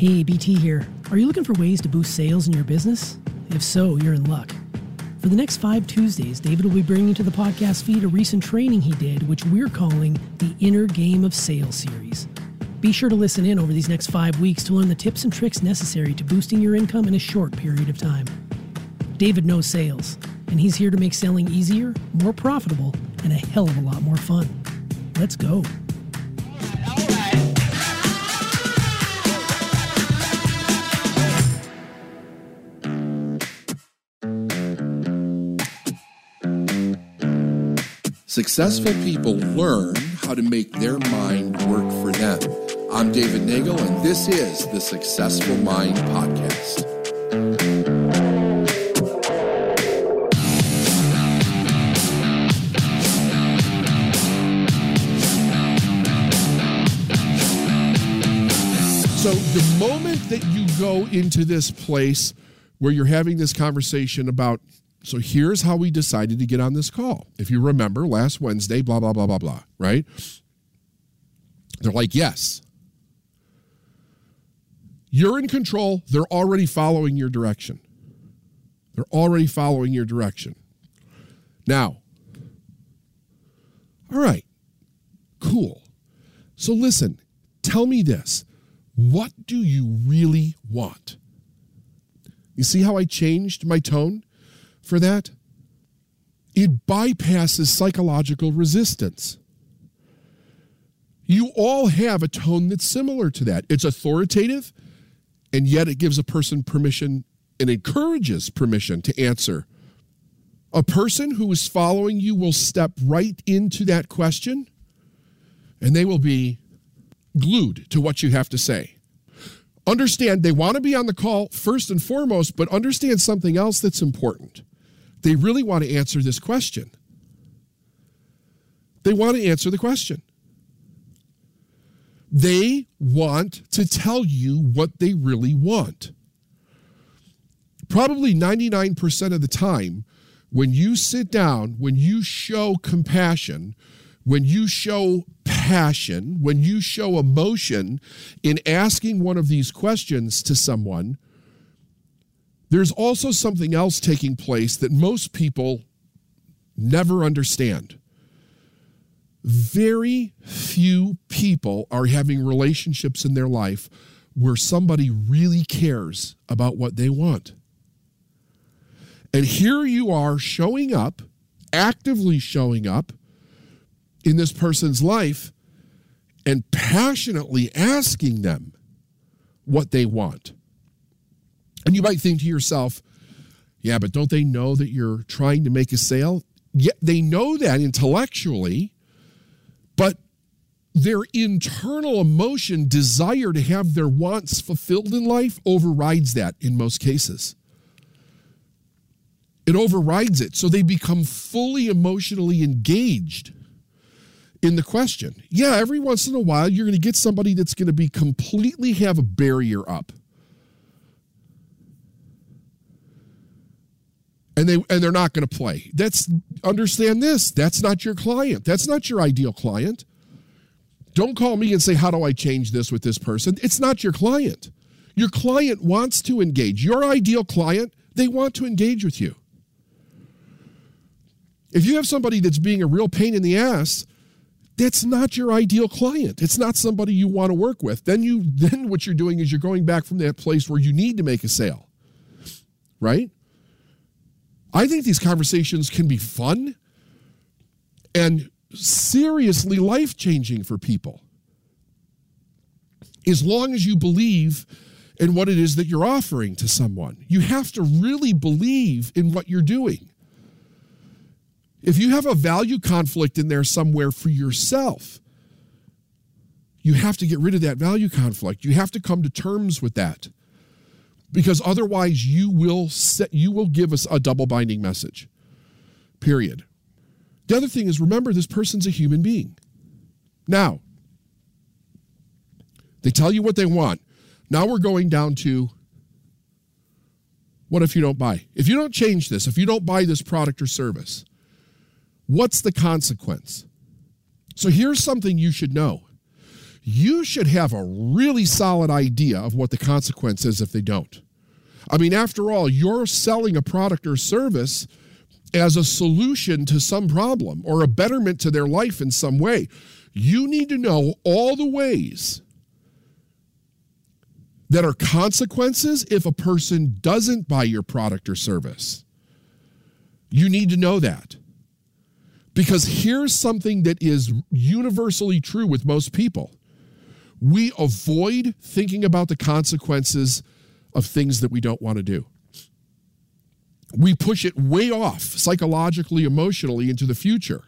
Hey, BT here. Are you looking for ways to boost sales in your business? If so, you're in luck. For the next five Tuesdays, David will be bringing to the podcast feed a recent training he did, which we're calling the Inner Game of Sales series. Be sure to listen in over these next five weeks to learn the tips and tricks necessary to boosting your income in a short period of time. David knows sales, and he's here to make selling easier, more profitable, and a hell of a lot more fun. Let's go. Successful people learn how to make their mind work for them. I'm David Neagle, and this is the Successful Mind Podcast. So, the moment that you go into this place where you're having this conversation about so here's how we decided to get on this call. If you remember last Wednesday, blah, blah, blah, blah, blah, right? They're like, yes. You're in control. They're already following your direction. They're already following your direction. Now, all right, cool. So listen, tell me this. What do you really want? You see how I changed my tone? For that? It bypasses psychological resistance. You all have a tone that's similar to that. It's authoritative, and yet it gives a person permission and encourages permission to answer. A person who is following you will step right into that question and they will be glued to what you have to say. Understand they want to be on the call first and foremost, but understand something else that's important. They really want to answer this question. They want to answer the question. They want to tell you what they really want. Probably 99% of the time, when you sit down, when you show compassion, when you show passion, when you show emotion in asking one of these questions to someone, there's also something else taking place that most people never understand. Very few people are having relationships in their life where somebody really cares about what they want. And here you are showing up, actively showing up in this person's life and passionately asking them what they want. And you might think to yourself, yeah, but don't they know that you're trying to make a sale? Yeah, they know that intellectually, but their internal emotion, desire to have their wants fulfilled in life, overrides that in most cases. It overrides it. So they become fully emotionally engaged in the question. Yeah, every once in a while, you're going to get somebody that's going to be completely have a barrier up and they and they're not going to play. That's understand this. That's not your client. That's not your ideal client. Don't call me and say how do I change this with this person? It's not your client. Your client wants to engage. Your ideal client, they want to engage with you. If you have somebody that's being a real pain in the ass, that's not your ideal client. It's not somebody you want to work with. Then you then what you're doing is you're going back from that place where you need to make a sale. Right? I think these conversations can be fun and seriously life changing for people. As long as you believe in what it is that you're offering to someone, you have to really believe in what you're doing. If you have a value conflict in there somewhere for yourself, you have to get rid of that value conflict. You have to come to terms with that because otherwise you will set you will give us a double binding message period. The other thing is remember this person's a human being. Now they tell you what they want. Now we're going down to what if you don't buy? If you don't change this if you don't buy this product or service what's the consequence? So here's something you should know you should have a really solid idea of what the consequence is if they don't. I mean, after all, you're selling a product or service as a solution to some problem or a betterment to their life in some way. You need to know all the ways that are consequences if a person doesn't buy your product or service. You need to know that. Because here's something that is universally true with most people we avoid thinking about the consequences of things that we don't want to do. We push it way off psychologically, emotionally into the future.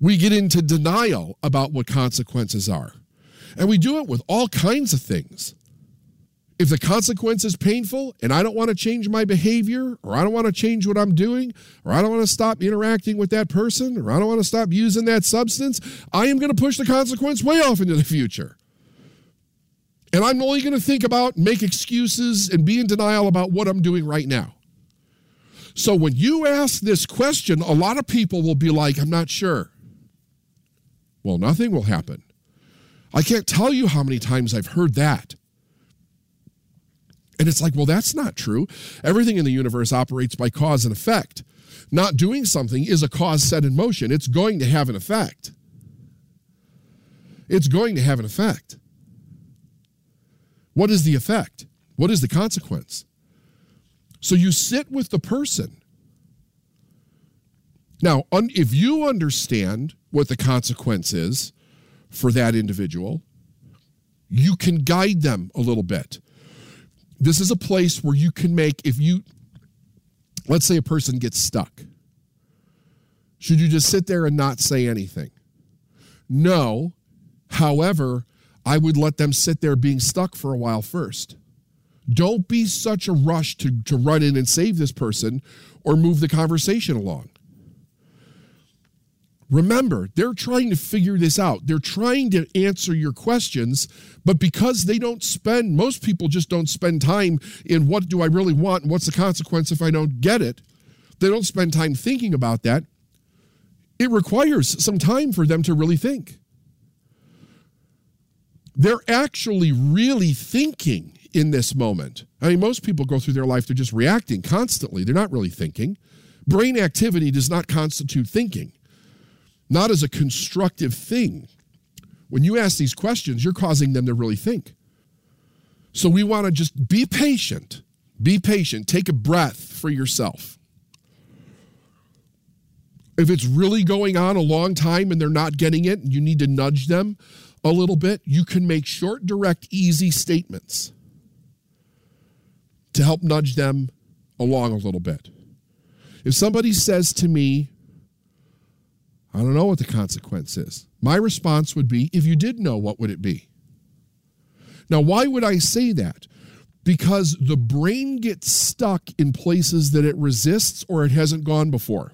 We get into denial about what consequences are. And we do it with all kinds of things. If the consequence is painful and I don't want to change my behavior, or I don't want to change what I'm doing, or I don't want to stop interacting with that person, or I don't want to stop using that substance, I am going to push the consequence way off into the future. And I'm only going to think about, make excuses, and be in denial about what I'm doing right now. So when you ask this question, a lot of people will be like, I'm not sure. Well, nothing will happen. I can't tell you how many times I've heard that. And it's like, well, that's not true. Everything in the universe operates by cause and effect. Not doing something is a cause set in motion, it's going to have an effect. It's going to have an effect. What is the effect? What is the consequence? So you sit with the person. Now, if you understand what the consequence is for that individual, you can guide them a little bit. This is a place where you can make, if you, let's say a person gets stuck. Should you just sit there and not say anything? No. However, I would let them sit there being stuck for a while first. Don't be such a rush to, to run in and save this person or move the conversation along. Remember, they're trying to figure this out. They're trying to answer your questions, but because they don't spend, most people just don't spend time in what do I really want and what's the consequence if I don't get it. They don't spend time thinking about that. It requires some time for them to really think. They're actually really thinking in this moment. I mean, most people go through their life, they're just reacting constantly. They're not really thinking. Brain activity does not constitute thinking not as a constructive thing. When you ask these questions, you're causing them to really think. So we want to just be patient. Be patient. Take a breath for yourself. If it's really going on a long time and they're not getting it, and you need to nudge them a little bit, you can make short, direct, easy statements to help nudge them along a little bit. If somebody says to me, I don't know what the consequence is. My response would be if you did know, what would it be? Now, why would I say that? Because the brain gets stuck in places that it resists or it hasn't gone before.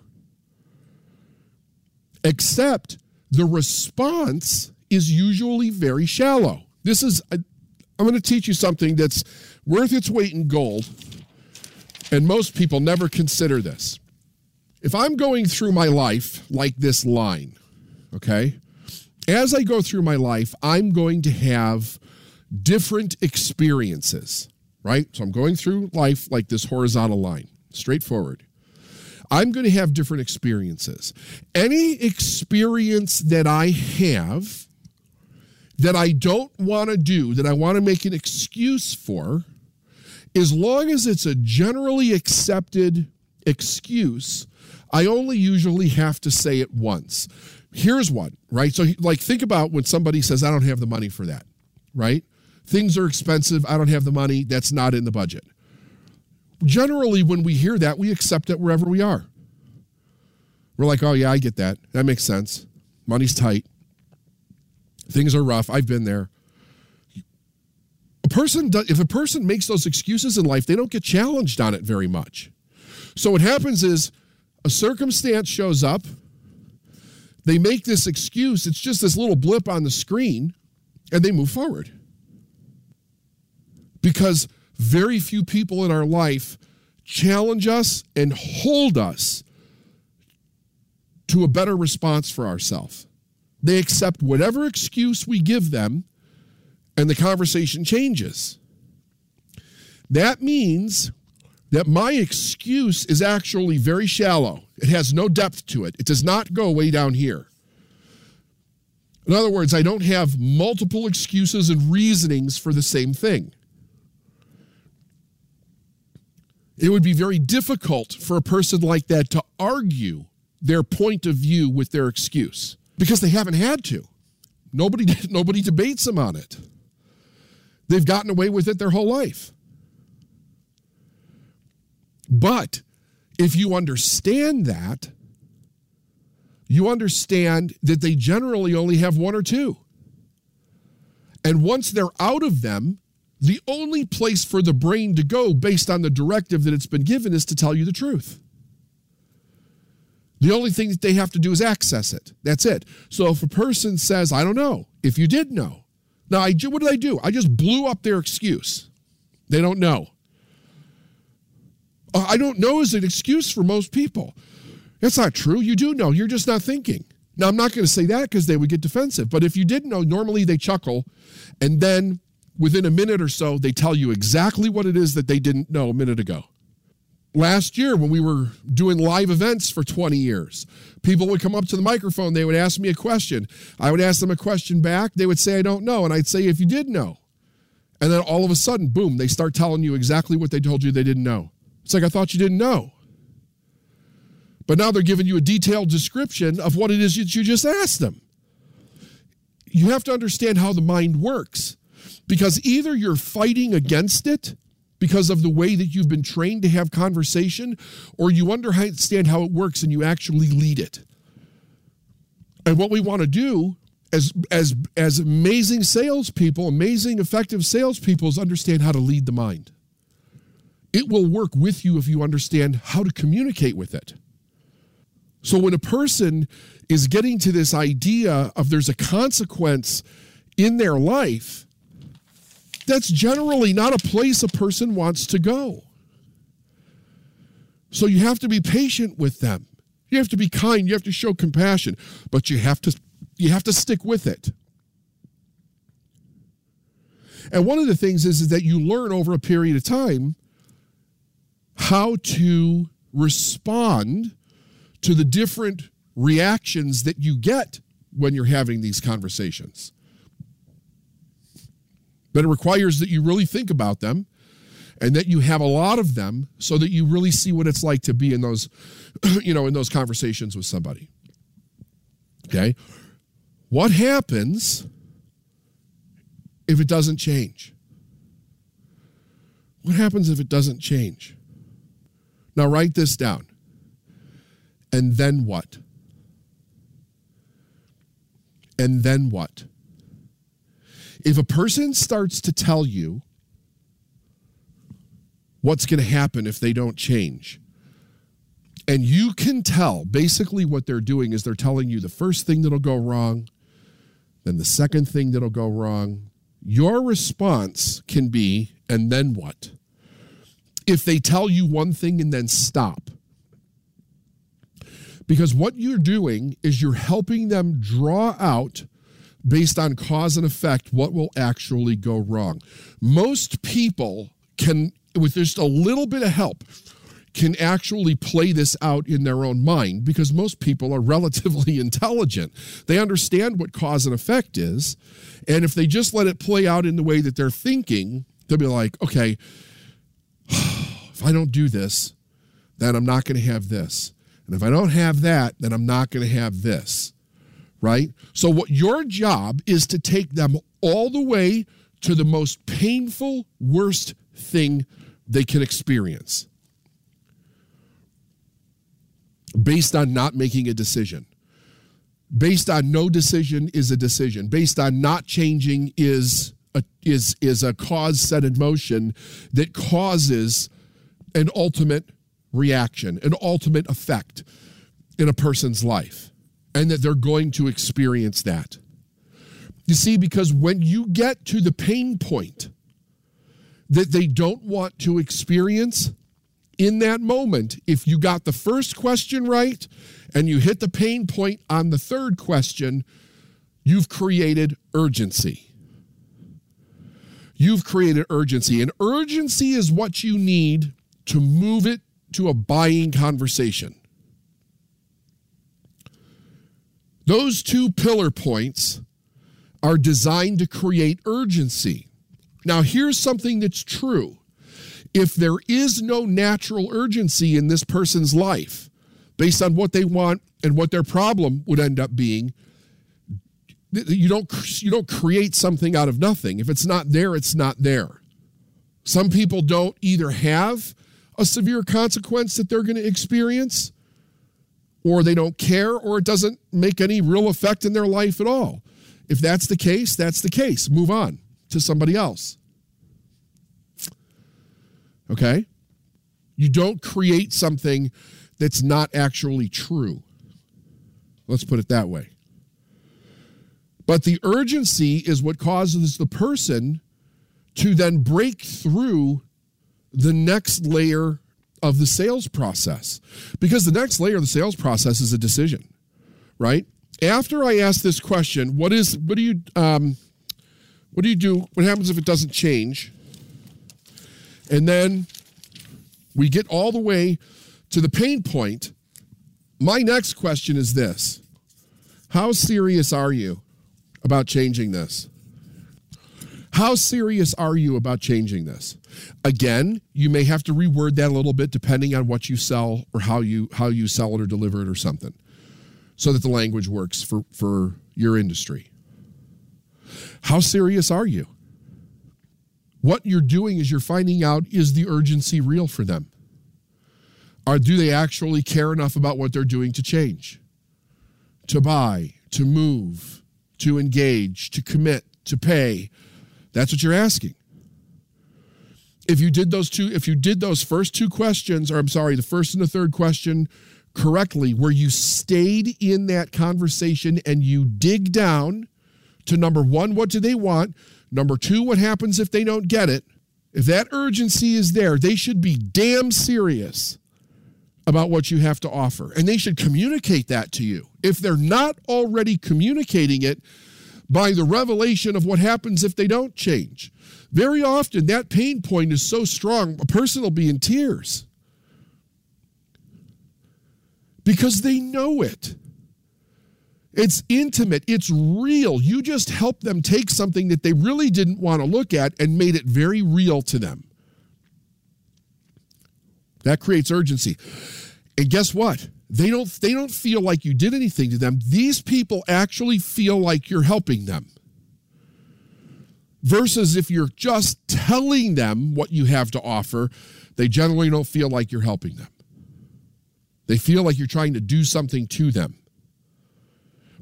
Except the response is usually very shallow. This is, I'm going to teach you something that's worth its weight in gold, and most people never consider this. If I'm going through my life like this line, okay, as I go through my life, I'm going to have different experiences, right? So I'm going through life like this horizontal line, straightforward. I'm going to have different experiences. Any experience that I have that I don't want to do, that I want to make an excuse for, as long as it's a generally accepted excuse, I only usually have to say it once. Here's one, right? So, like, think about when somebody says, I don't have the money for that, right? Things are expensive. I don't have the money. That's not in the budget. Generally, when we hear that, we accept it wherever we are. We're like, oh, yeah, I get that. That makes sense. Money's tight. Things are rough. I've been there. A person, if a person makes those excuses in life, they don't get challenged on it very much. So what happens is a circumstance shows up. They make this excuse. It's just this little blip on the screen, and they move forward. Because very few people in our life challenge us and hold us to a better response for ourselves, They accept whatever excuse we give them, and the conversation changes. That means that my excuse is actually very shallow. It has no depth to it. It does not go way down here. In other words, I don't have multiple excuses and reasonings for the same thing. It would be very difficult for a person like that to argue their point of view with their excuse because they haven't had to. Nobody, nobody debates them on it. They've gotten away with it their whole life. But if you understand that, you understand that they generally only have one or two. And once they're out of them, the only place for the brain to go based on the directive that it's been given is to tell you the truth. The only thing that they have to do is access it. That's it. So if a person says, I don't know, if you did know, now I, what did I do? I just blew up their excuse. They don't know. Uh, I don't know is an excuse for most people. That's not true. You do know. You're just not thinking. Now, I'm not going to say that because they would get defensive. But if you didn't know, normally they chuckle. And then within a minute or so, they tell you exactly what it is that they didn't know a minute ago. Last year, when we were doing live events for 20 years, people would come up to the microphone. They would ask me a question. I would ask them a question back. They would say, I don't know. And I'd say, if you did know. And then all of a sudden, boom, they start telling you exactly what they told you they didn't know. It's like, I thought you didn't know. But now they're giving you a detailed description of what it is that you just asked them. You have to understand how the mind works because either you're fighting against it because of the way that you've been trained to have conversation, or you understand how it works and you actually lead it. And what we want to do as as as amazing salespeople, amazing effective salespeople, is understand how to lead the mind. It will work with you if you understand how to communicate with it. So when a person is getting to this idea of there's a consequence in their life, that's generally not a place a person wants to go. So you have to be patient with them. You have to be kind, you have to show compassion, but you have to you have to stick with it. And one of the things is, is that you learn over a period of time how to respond to the different reactions that you get when you're having these conversations. But it requires that you really think about them and that you have a lot of them so that you really see what it's like to be in those you know in those conversations with somebody. Okay? What happens if it doesn't change? What happens if it doesn't change? Now, write this down. And then what? And then what? If a person starts to tell you what's going to happen if they don't change, and you can tell basically what they're doing is they're telling you the first thing that'll go wrong, then the second thing that'll go wrong. Your response can be, and then what? If they tell you one thing and then stop. Because what you're doing is you're helping them draw out, based on cause and effect, what will actually go wrong. Most people can, with just a little bit of help, can actually play this out in their own mind because most people are relatively intelligent. They understand what cause and effect is. And if they just let it play out in the way that they're thinking, they'll be like, okay, if I don't do this, then I'm not going to have this. And if I don't have that, then I'm not going to have this. Right? So, what your job is to take them all the way to the most painful, worst thing they can experience based on not making a decision. Based on no decision is a decision. Based on not changing is a, is is a cause set in motion that causes an ultimate reaction, an ultimate effect in a person's life, and that they're going to experience that. You see, because when you get to the pain point that they don't want to experience, in that moment, if you got the first question right and you hit the pain point on the third question, You've created urgency. You've created urgency, and urgency is what you need to move it to a buying conversation. Those two pillar points are designed to create urgency. Now, here's something that's true. If there is no natural urgency in this person's life, based on what they want and what their problem would end up being, you don't you don't create something out of nothing. If it's not there, it's not there. Some people don't either have a severe consequence that they're going to experience or they don't care or it doesn't make any real effect in their life at all. If that's the case, that's the case. Move on to somebody else. Okay? You don't create something that's not actually true. Let's put it that way. But the urgency is what causes the person to then break through the next layer of the sales process. Because the next layer of the sales process is a decision, right? After I ask this question, what is what do you um, what do you do? What happens if it doesn't change? And then we get all the way to the pain point. My next question is this How serious are you about changing this? How serious are you about changing this? Again, you may have to reword that a little bit depending on what you sell or how you how you sell it or deliver it or something. So that the language works for, for your industry. How serious are you? What you're doing is you're finding out is the urgency real for them? Or do they actually care enough about what they're doing to change? To buy, to move, to engage, to commit, to pay. That's what you're asking. If you did those two, if you did those first two questions, or I'm sorry, the first and the third question correctly, where you stayed in that conversation and you dig down to number one, what do they want? Number two, what happens if they don't get it? If that urgency is there, they should be damn serious about what you have to offer. And they should communicate that to you. If they're not already communicating it by the revelation of what happens if they don't change, very often that pain point is so strong, a person will be in tears because they know it. It's intimate, it's real. You just help them take something that they really didn't want to look at and made it very real to them. That creates urgency. And guess what? They don't they don't feel like you did anything to them. These people actually feel like you're helping them. Versus if you're just telling them what you have to offer, they generally don't feel like you're helping them. They feel like you're trying to do something to them.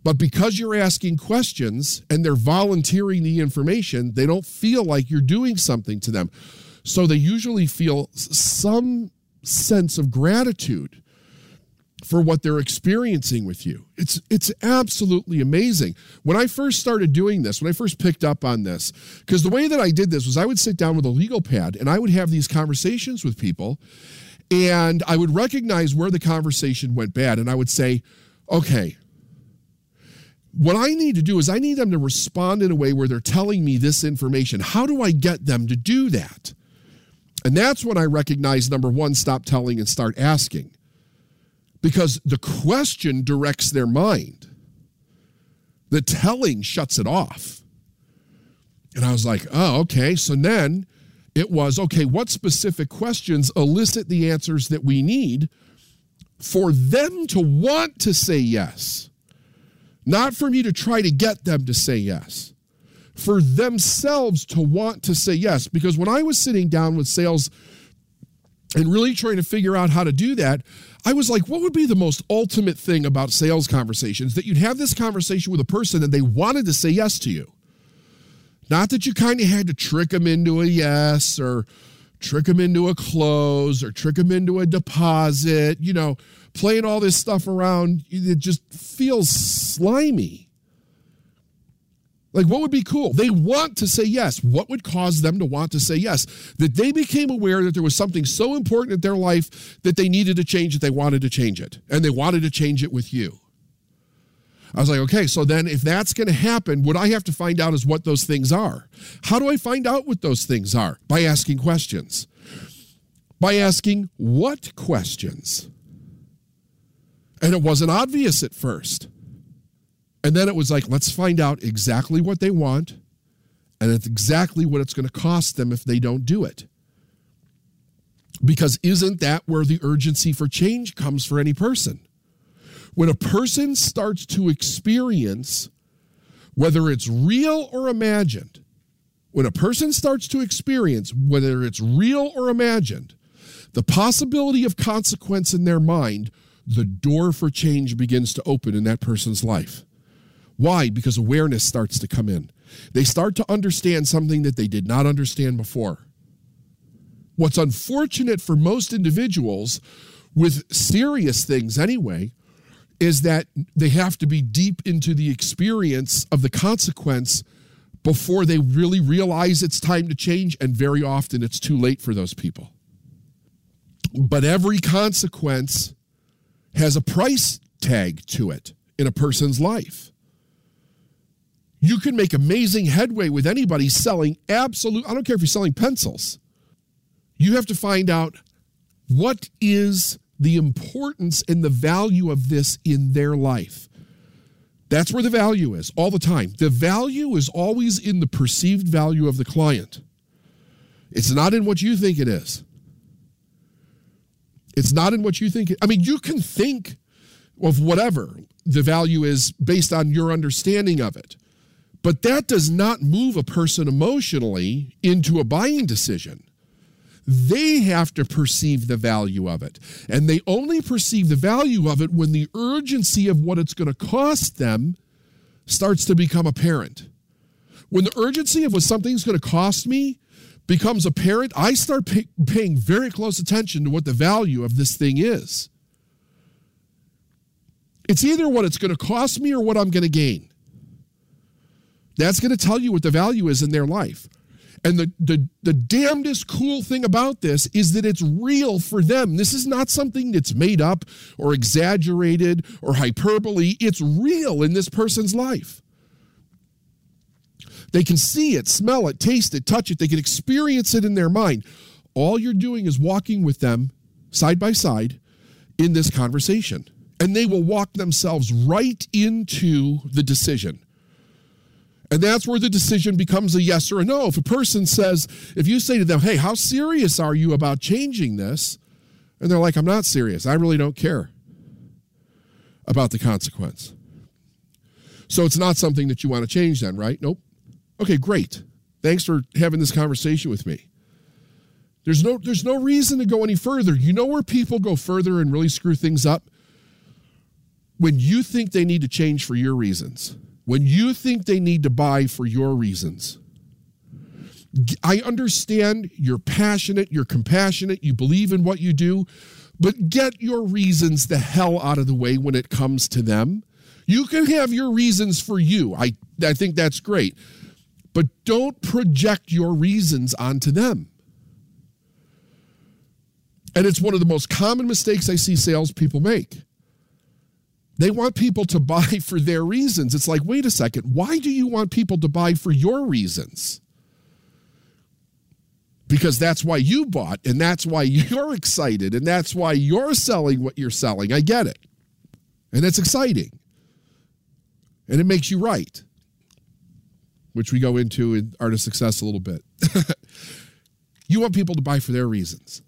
But because you're asking questions and they're volunteering the information, they don't feel like you're doing something to them. So they usually feel some sense of gratitude for what they're experiencing with you. It's it's absolutely amazing. When I first started doing this, when I first picked up on this, because the way that I did this was I would sit down with a legal pad and I would have these conversations with people and I would recognize where the conversation went bad and I would say, "Okay, what I need to do is I need them to respond in a way where they're telling me this information. How do I get them to do that?" And that's when I recognize number one, stop telling and start asking. Because the question directs their mind, the telling shuts it off. And I was like, oh, okay. So then it was, okay, what specific questions elicit the answers that we need for them to want to say yes? Not for me to try to get them to say yes for themselves to want to say yes. Because when I was sitting down with sales and really trying to figure out how to do that, I was like, what would be the most ultimate thing about sales conversations? That you'd have this conversation with a person and they wanted to say yes to you. Not that you kind of had to trick them into a yes or trick them into a close or trick them into a deposit, you know, playing all this stuff around. It just feels slimy. Like, what would be cool? They want to say yes. What would cause them to want to say yes? That they became aware that there was something so important in their life that they needed to change it, they wanted to change it, and they wanted to change it with you. I was like, okay, so then if that's going to happen, what I have to find out is what those things are. How do I find out what those things are? By asking questions. By asking what questions? And it wasn't obvious at first. And then it was like, let's find out exactly what they want and it's exactly what it's going to cost them if they don't do it. Because isn't that where the urgency for change comes for any person? When a person starts to experience, whether it's real or imagined, when a person starts to experience, whether it's real or imagined, the possibility of consequence in their mind, the door for change begins to open in that person's life. Why? Because awareness starts to come in. They start to understand something that they did not understand before. What's unfortunate for most individuals with serious things anyway is that they have to be deep into the experience of the consequence before they really realize it's time to change. And very often it's too late for those people. But every consequence has a price tag to it in a person's life. You can make amazing headway with anybody selling absolute, I don't care if you're selling pencils. You have to find out what is the importance and the value of this in their life. That's where the value is all the time. The value is always in the perceived value of the client. It's not in what you think it is. It's not in what you think. It, I mean, you can think of whatever the value is based on your understanding of it. But that does not move a person emotionally into a buying decision. They have to perceive the value of it. And they only perceive the value of it when the urgency of what it's going to cost them starts to become apparent. When the urgency of what something's going to cost me becomes apparent, I start pay- paying very close attention to what the value of this thing is. It's either what it's going to cost me or what I'm going to gain. That's going to tell you what the value is in their life. And the, the, the damnedest cool thing about this is that it's real for them. This is not something that's made up or exaggerated or hyperbole. It's real in this person's life. They can see it, smell it, taste it, touch it. They can experience it in their mind. All you're doing is walking with them side by side in this conversation. And they will walk themselves right into the decision. And that's where the decision becomes a yes or a no. If a person says, if you say to them, hey, how serious are you about changing this? And they're like, I'm not serious. I really don't care about the consequence. So it's not something that you want to change then, right? Nope. Okay, great. Thanks for having this conversation with me. There's no there's no reason to go any further. You know where people go further and really screw things up? When you think they need to change for your reasons when you think they need to buy for your reasons. I understand you're passionate, you're compassionate, you believe in what you do, but get your reasons the hell out of the way when it comes to them. You can have your reasons for you. I, I think that's great. But don't project your reasons onto them. And it's one of the most common mistakes I see salespeople make. They want people to buy for their reasons. It's like, wait a second, why do you want people to buy for your reasons? Because that's why you bought, and that's why you're excited, and that's why you're selling what you're selling. I get it. And it's exciting. And it makes you right, which we go into in Art of Success a little bit. you want people to buy for their reasons.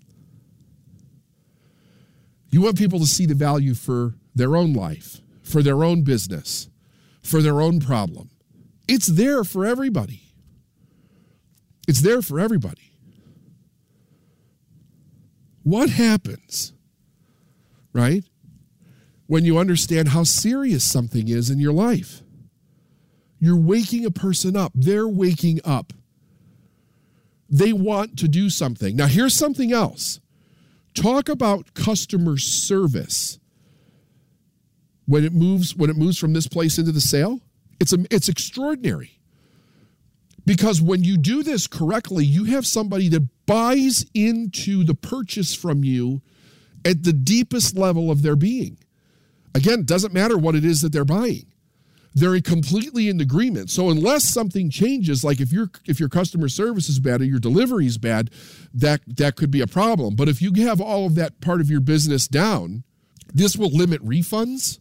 You want people to see the value for their own life, for their own business, for their own problem. It's there for everybody. It's there for everybody. What happens, right, when you understand how serious something is in your life? You're waking a person up, they're waking up. They want to do something. Now, here's something else talk about customer service when it moves when it moves from this place into the sale it's a, it's extraordinary because when you do this correctly you have somebody that buys into the purchase from you at the deepest level of their being again it doesn't matter what it is that they're buying they're completely in agreement. So unless something changes, like if your if your customer service is bad or your delivery is bad, that that could be a problem. But if you have all of that part of your business down, this will limit refunds.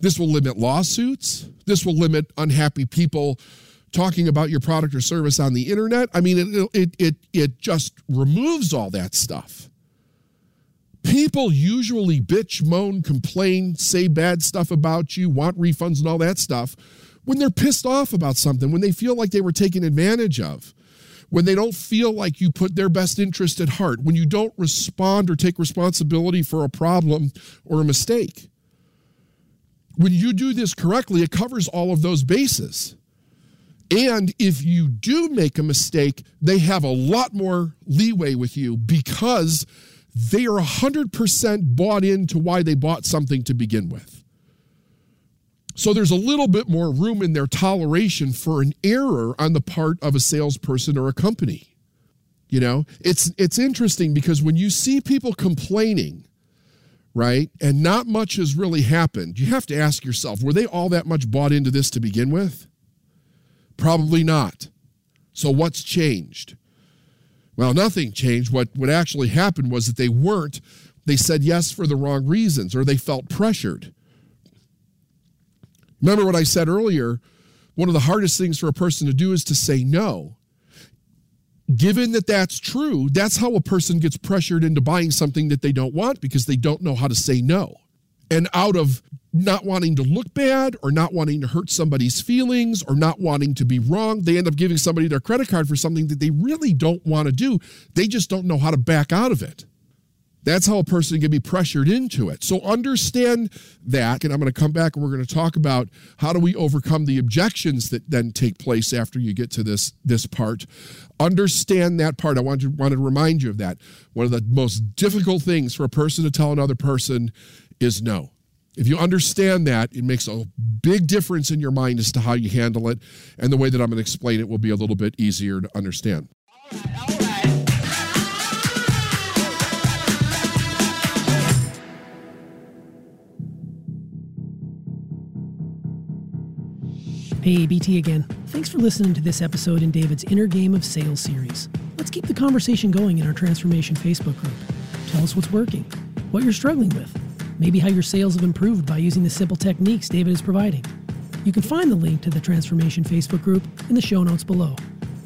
This will limit lawsuits. This will limit unhappy people talking about your product or service on the internet. I mean, it it it, it just removes all that stuff. People usually bitch, moan, complain, say bad stuff about you, want refunds and all that stuff when they're pissed off about something, when they feel like they were taken advantage of, when they don't feel like you put their best interest at heart, when you don't respond or take responsibility for a problem or a mistake. When you do this correctly, it covers all of those bases. And if you do make a mistake, they have a lot more leeway with you because they are 100% bought into why they bought something to begin with. So there's a little bit more room in their toleration for an error on the part of a salesperson or a company. You know, it's it's interesting because when you see people complaining, right, and not much has really happened, you have to ask yourself, were they all that much bought into this to begin with? Probably not. So what's changed? Well, nothing changed. What, what actually happened was that they weren't, they said yes for the wrong reasons or they felt pressured. Remember what I said earlier? One of the hardest things for a person to do is to say no. Given that that's true, that's how a person gets pressured into buying something that they don't want because they don't know how to say no. And out of not wanting to look bad or not wanting to hurt somebody's feelings or not wanting to be wrong. They end up giving somebody their credit card for something that they really don't want to do. They just don't know how to back out of it. That's how a person can be pressured into it. So understand that. And I'm going to come back and we're going to talk about how do we overcome the objections that then take place after you get to this, this part. Understand that part. I want to, want to remind you of that. One of the most difficult things for a person to tell another person is no. If you understand that, it makes a big difference in your mind as to how you handle it. And the way that I'm going to explain it will be a little bit easier to understand. All right, all right. Hey, BT again. Thanks for listening to this episode in David's Inner Game of Sales series. Let's keep the conversation going in our Transformation Facebook group. Tell us what's working, what you're struggling with maybe how your sales have improved by using the simple techniques David is providing. You can find the link to the Transformation Facebook group in the show notes below.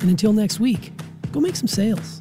And until next week, go make some sales.